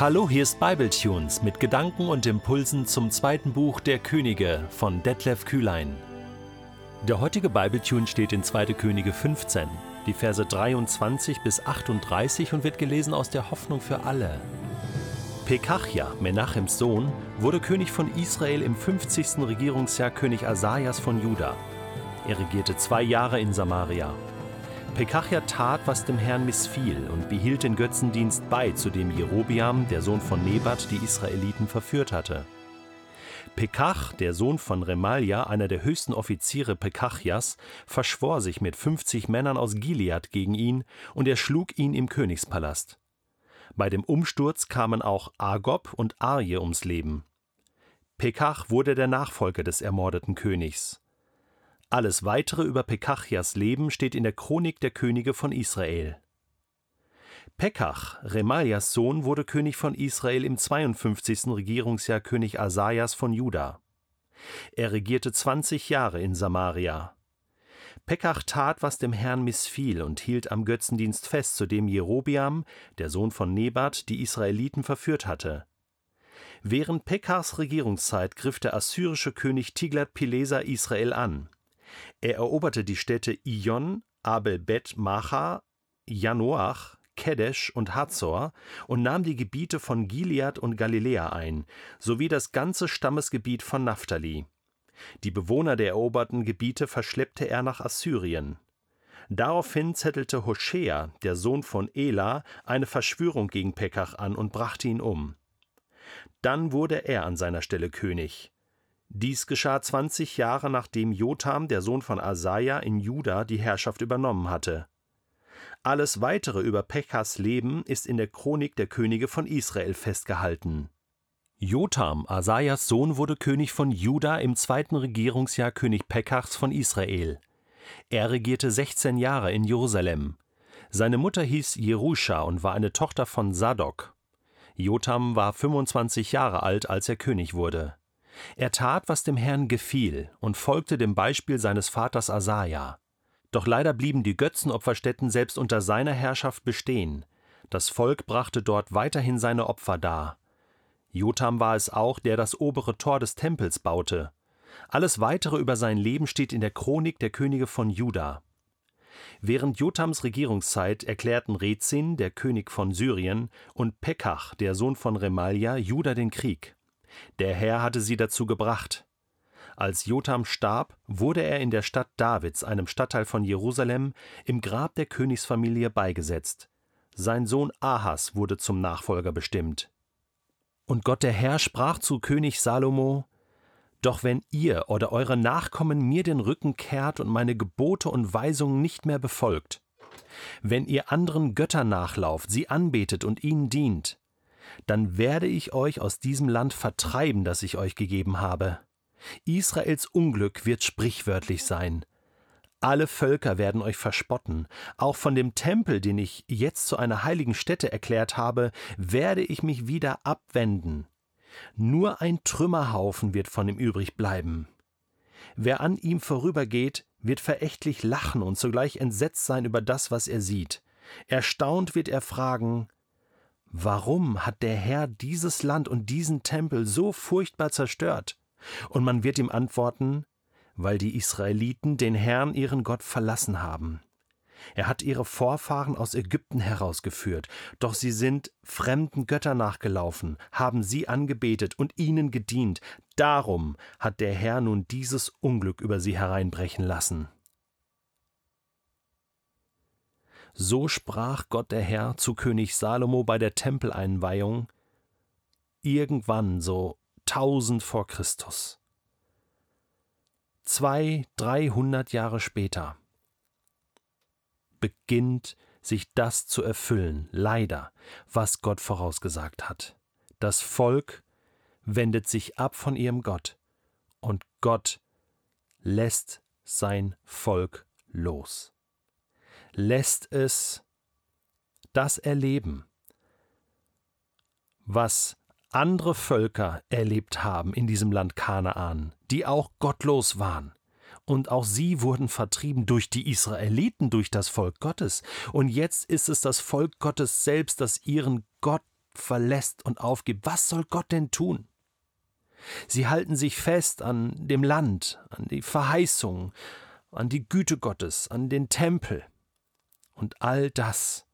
Hallo, hier ist Bibletunes mit Gedanken und Impulsen zum zweiten Buch der Könige von Detlef Kühlein. Der heutige Bibletune steht in 2. Könige 15, die Verse 23 bis 38 und wird gelesen aus der Hoffnung für alle. Pekachia, Menachems Sohn, wurde König von Israel im 50. Regierungsjahr König Asajas von Juda. Er regierte zwei Jahre in Samaria. Pekachia tat, was dem Herrn missfiel und behielt den Götzendienst bei, zu dem Jerobiam, der Sohn von Nebat, die Israeliten verführt hatte. Pekach, der Sohn von Remalia, einer der höchsten Offiziere Pekachias, verschwor sich mit 50 Männern aus Gilead gegen ihn und er schlug ihn im Königspalast. Bei dem Umsturz kamen auch Agob und Arje ums Leben. Pekach wurde der Nachfolger des ermordeten Königs. Alles weitere über Pekachias Leben steht in der Chronik der Könige von Israel. Pekach, Remalias Sohn, wurde König von Israel im 52. Regierungsjahr König Asajas von Juda. Er regierte 20 Jahre in Samaria. Pekach tat, was dem Herrn missfiel und hielt am Götzendienst fest, zu dem Jerobiam, der Sohn von Nebat, die Israeliten verführt hatte. Während Pekachs Regierungszeit griff der assyrische König Tiglat-Pileser Israel an. Er eroberte die Städte Ion, Abel-Bet-Macha, Janoach, Kedesh und Hazor und nahm die Gebiete von Gilead und Galiläa ein, sowie das ganze Stammesgebiet von Naphtali. Die Bewohner der eroberten Gebiete verschleppte er nach Assyrien. Daraufhin zettelte Hoshea, der Sohn von Ela, eine Verschwörung gegen Pekach an und brachte ihn um. Dann wurde er an seiner Stelle König. Dies geschah 20 Jahre nachdem Jotham, der Sohn von Asaja, in Juda die Herrschaft übernommen hatte. Alles weitere über Pekas Leben ist in der Chronik der Könige von Israel festgehalten. Jotham, Asajas Sohn, wurde König von Juda im zweiten Regierungsjahr König Pekachs von Israel. Er regierte 16 Jahre in Jerusalem. Seine Mutter hieß Jerusha und war eine Tochter von Sadok. Jotham war 25 Jahre alt, als er König wurde. Er tat, was dem Herrn gefiel, und folgte dem Beispiel seines Vaters Asaja. Doch leider blieben die Götzenopferstätten selbst unter seiner Herrschaft bestehen. Das Volk brachte dort weiterhin seine Opfer dar. Jotham war es auch, der das obere Tor des Tempels baute. Alles weitere über sein Leben steht in der Chronik der Könige von Juda. Während Jothams Regierungszeit erklärten Rezin, der König von Syrien, und Pekach, der Sohn von Remalia, Juda den Krieg. Der Herr hatte sie dazu gebracht. Als Jotham starb, wurde er in der Stadt Davids, einem Stadtteil von Jerusalem, im Grab der Königsfamilie beigesetzt. Sein Sohn Ahas wurde zum Nachfolger bestimmt. Und Gott der Herr sprach zu König Salomo: Doch wenn ihr oder eure Nachkommen mir den Rücken kehrt und meine Gebote und Weisungen nicht mehr befolgt, wenn ihr anderen Göttern nachlauft, sie anbetet und ihnen dient, dann werde ich euch aus diesem Land vertreiben, das ich euch gegeben habe. Israels Unglück wird sprichwörtlich sein. Alle Völker werden euch verspotten. Auch von dem Tempel, den ich jetzt zu einer heiligen Stätte erklärt habe, werde ich mich wieder abwenden. Nur ein Trümmerhaufen wird von ihm übrig bleiben. Wer an ihm vorübergeht, wird verächtlich lachen und zugleich entsetzt sein über das, was er sieht. Erstaunt wird er fragen, Warum hat der Herr dieses Land und diesen Tempel so furchtbar zerstört? Und man wird ihm antworten, weil die Israeliten den Herrn ihren Gott verlassen haben. Er hat ihre Vorfahren aus Ägypten herausgeführt, doch sie sind fremden Götter nachgelaufen, haben sie angebetet und ihnen gedient. Darum hat der Herr nun dieses Unglück über sie hereinbrechen lassen. So sprach Gott der Herr zu König Salomo bei der Tempeleinweihung, irgendwann so tausend vor Christus. Zwei, dreihundert Jahre später beginnt sich das zu erfüllen, leider, was Gott vorausgesagt hat. Das Volk wendet sich ab von ihrem Gott und Gott lässt sein Volk los lässt es das erleben, was andere Völker erlebt haben in diesem Land Kanaan, die auch gottlos waren. Und auch sie wurden vertrieben durch die Israeliten, durch das Volk Gottes. Und jetzt ist es das Volk Gottes selbst, das ihren Gott verlässt und aufgibt, was soll Gott denn tun? Sie halten sich fest an dem Land, an die Verheißung, an die Güte Gottes, an den Tempel. Und all das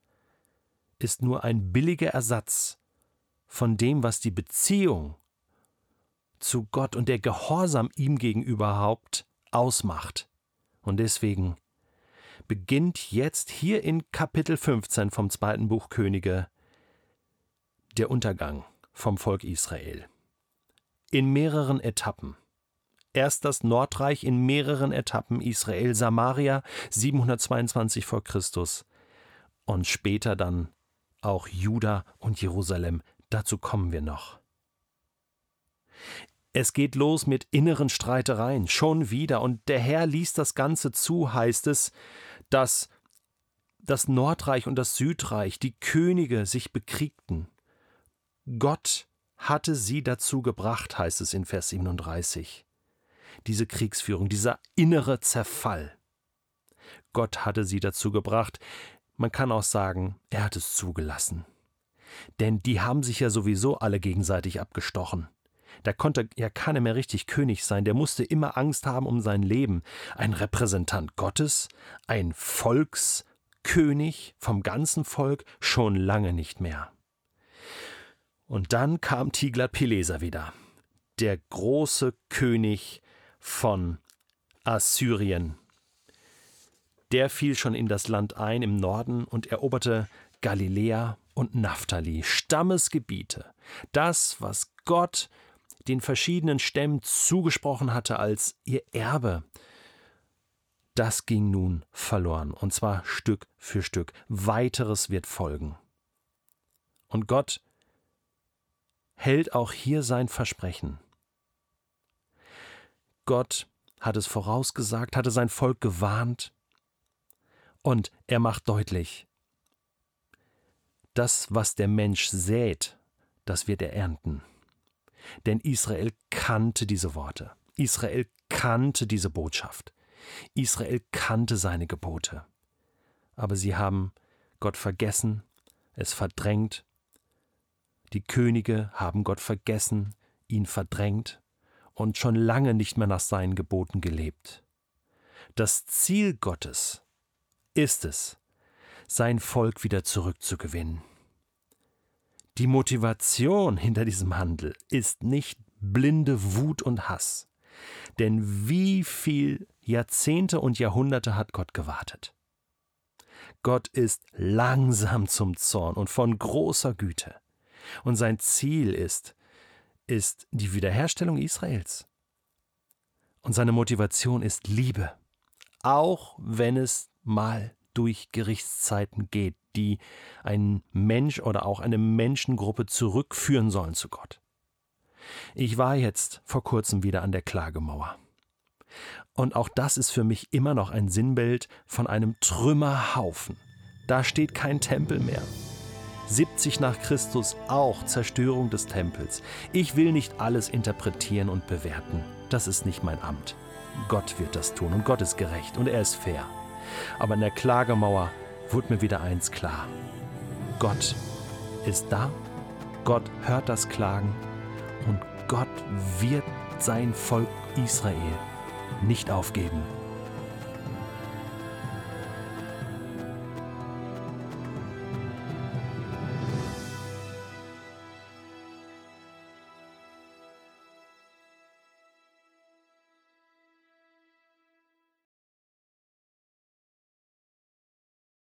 ist nur ein billiger Ersatz von dem, was die Beziehung zu Gott und der Gehorsam ihm gegenüber Haupt ausmacht. Und deswegen beginnt jetzt hier in Kapitel 15 vom zweiten Buch Könige der Untergang vom Volk Israel. In mehreren Etappen. Erst das Nordreich in mehreren Etappen Israel, Samaria 722 vor Christus und später dann auch Juda und Jerusalem. Dazu kommen wir noch. Es geht los mit inneren Streitereien, schon wieder, und der Herr ließ das Ganze zu, heißt es, dass das Nordreich und das Südreich, die Könige sich bekriegten. Gott hatte sie dazu gebracht, heißt es in Vers 37. Diese Kriegsführung, dieser innere Zerfall. Gott hatte sie dazu gebracht. Man kann auch sagen, er hat es zugelassen. Denn die haben sich ja sowieso alle gegenseitig abgestochen. Da konnte ja keiner mehr richtig König sein, der musste immer Angst haben um sein Leben. Ein Repräsentant Gottes, ein Volkskönig vom ganzen Volk, schon lange nicht mehr. Und dann kam Tiglat-Pileser wieder, der große König von Assyrien. Der fiel schon in das Land ein im Norden und eroberte Galiläa und Naphtali, Stammesgebiete. Das, was Gott den verschiedenen Stämmen zugesprochen hatte als ihr Erbe, das ging nun verloren, und zwar Stück für Stück. Weiteres wird folgen. Und Gott hält auch hier sein Versprechen. Gott hat es vorausgesagt, hatte sein Volk gewarnt, und er macht deutlich, das, was der Mensch sät, das wird er ernten. Denn Israel kannte diese Worte. Israel kannte diese Botschaft. Israel kannte seine Gebote. Aber sie haben Gott vergessen, es verdrängt. Die Könige haben Gott vergessen, ihn verdrängt und schon lange nicht mehr nach seinen Geboten gelebt. Das Ziel Gottes ist es, sein Volk wieder zurückzugewinnen. Die Motivation hinter diesem Handel ist nicht blinde Wut und Hass. Denn wie viel Jahrzehnte und Jahrhunderte hat Gott gewartet? Gott ist langsam zum Zorn und von großer Güte. Und sein Ziel ist, ist die Wiederherstellung Israels. Und seine Motivation ist Liebe, auch wenn es mal durch Gerichtszeiten geht, die ein Mensch oder auch eine Menschengruppe zurückführen sollen zu Gott. Ich war jetzt vor kurzem wieder an der Klagemauer. Und auch das ist für mich immer noch ein Sinnbild von einem Trümmerhaufen. Da steht kein Tempel mehr. 70 nach Christus auch Zerstörung des Tempels. Ich will nicht alles interpretieren und bewerten. Das ist nicht mein Amt. Gott wird das tun und Gott ist gerecht und er ist fair. Aber in der Klagemauer wurde mir wieder eins klar. Gott ist da, Gott hört das Klagen und Gott wird sein Volk Israel nicht aufgeben.